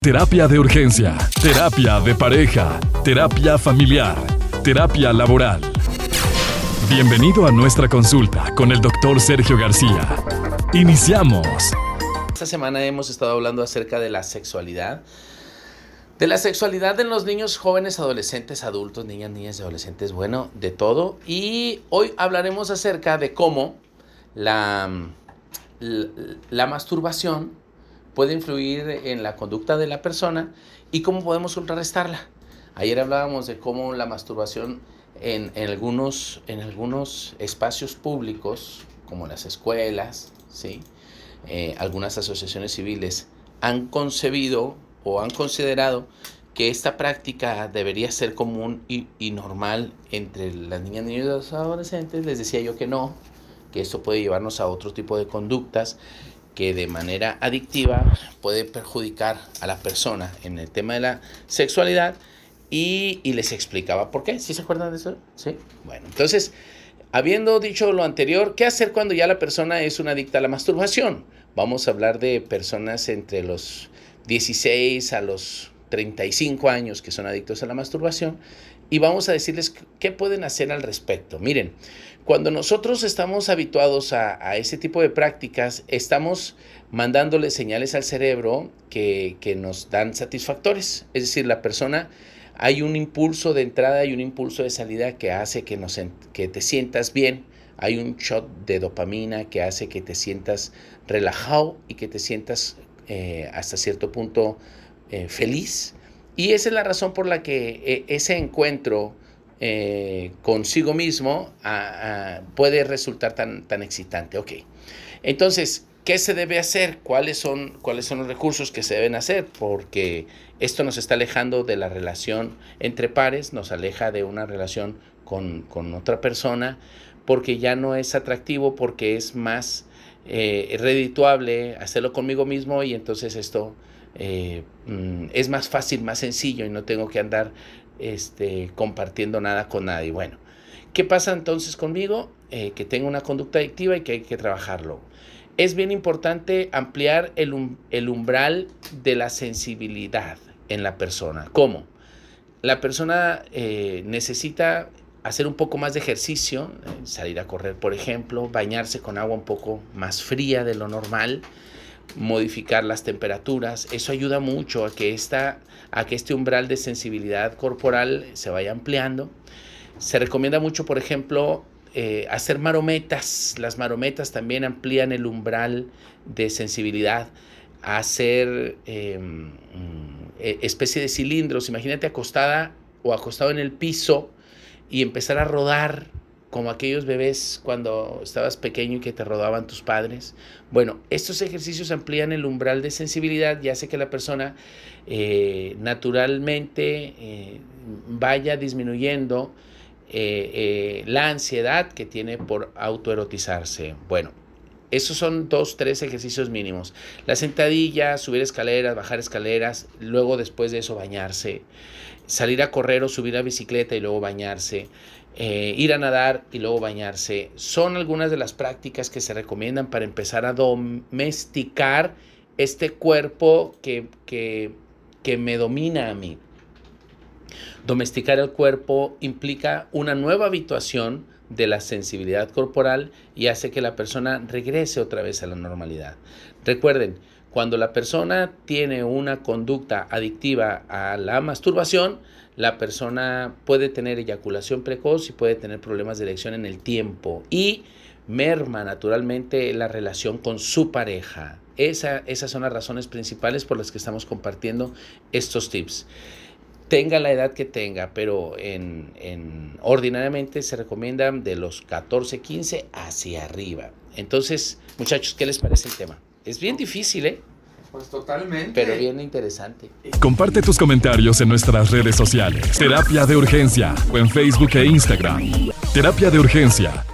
Terapia de urgencia, terapia de pareja, terapia familiar, terapia laboral. Bienvenido a nuestra consulta con el doctor Sergio García. Iniciamos. Esta semana hemos estado hablando acerca de la sexualidad. De la sexualidad de los niños, jóvenes, adolescentes, adultos, niñas, niñas adolescentes, bueno, de todo. Y hoy hablaremos acerca de cómo la, la masturbación puede influir en la conducta de la persona y cómo podemos contrarrestarla. Ayer hablábamos de cómo la masturbación en, algunos, en algunos espacios públicos, como las escuelas, ¿sí? Eh, algunas asociaciones civiles, han concebido o han considerado que esta práctica debería ser común y, y, normal entre las niñas, niños y los adolescentes. Les decía yo que no, que esto puede llevarnos a otro tipo de conductas que de manera adictiva puede perjudicar a la persona en el tema de la sexualidad y, les explicaba por qué. ¿Sí se acuerdan de eso? Sí. Bueno, entonces, habiendo dicho lo anterior, ¿qué hacer cuando ya la persona es una adicta a la masturbación? Vamos a hablar de personas entre los 16 a los 35 años que son adictos a la masturbación y vamos a decirles qué pueden hacer al respecto. Miren, cuando nosotros estamos habituados a, ese tipo de prácticas, estamos mandándole señales al cerebro que, nos dan satisfactores. Es decir, la persona, hay un impulso de entrada y un impulso de salida que hace que, nos, que te sientas bien. Hay un shot de dopamina que hace que te sientas relajado y que te sientas eh, hasta cierto punto eh, feliz. Y esa es la razón por la que eh, ese encuentro eh, consigo mismo puede resultar tan, tan excitante. Ok. Entonces, ¿qué se debe hacer? ¿Cuáles son, ¿Cuáles son los recursos que se deben hacer? Porque esto nos está alejando de la relación entre pares, nos aleja de una relación con, otra persona, porque ya no es atractivo, porque es más eh, redituable hacerlo conmigo mismo y entonces esto eh, mm, es más fácil, más sencillo y no tengo que andar este, compartiendo nada con nadie. Bueno, ¿qué pasa entonces conmigo? Eh, que tengo una conducta adictiva y que hay que trabajarlo. Es bien importante ampliar el, el umbral de la sensibilidad en la persona. ¿Cómo? La persona eh, necesita hacer un poco más de ejercicio, salir a correr, por ejemplo, bañarse con agua un poco más fría de lo normal, modificar las temperaturas. Eso ayuda mucho a que, esta, a que este umbral de sensibilidad corporal se vaya ampliando. Se recomienda mucho, por ejemplo, eh, hacer marometas. Las marometas también amplían el umbral de sensibilidad. Hacer em, eh, especie de cilindros. Imagínate acostada o acostado en el piso y empezar a rodar como aquellos bebés cuando estabas pequeño y que te rodaban tus padres. Bueno, estos ejercicios amplían el umbral de sensibilidad y hace que la persona eh, naturalmente eh, vaya disminuyendo eh, la ansiedad que tiene por autoerotizarse. Bueno, esos son dos, tres ejercicios mínimos. La sentadilla, subir escaleras, bajar escaleras, luego después de eso bañarse, salir a correr o subir a bicicleta y luego bañarse, eh, ir a nadar y luego bañarse. Son algunas de las prácticas que se recomiendan para empezar a domesticar este cuerpo que, que, que me domina a mí. Domesticar el cuerpo implica una nueva habituación de la sensibilidad corporal y hace que la persona regrese otra vez a la normalidad. Recuerden, cuando la persona tiene una conducta adictiva a la masturbación, la persona puede tener eyaculación precoz y puede tener problemas de erección en el tiempo y merma naturalmente la relación con su pareja. Esa, esas son las razones principales por las que estamos compartiendo estos tips tenga la edad que tenga, pero en, en, ordinariamente se recomienda de los 14, 15 hacia arriba. Entonces, muchachos, ¿qué les parece el tema? Es bien difícil, ¿eh? Pues totalmente. Pero bien interesante. Comparte tus comentarios en nuestras redes sociales. Terapia de Urgencia o en Facebook e Instagram. Terapia de Urgencia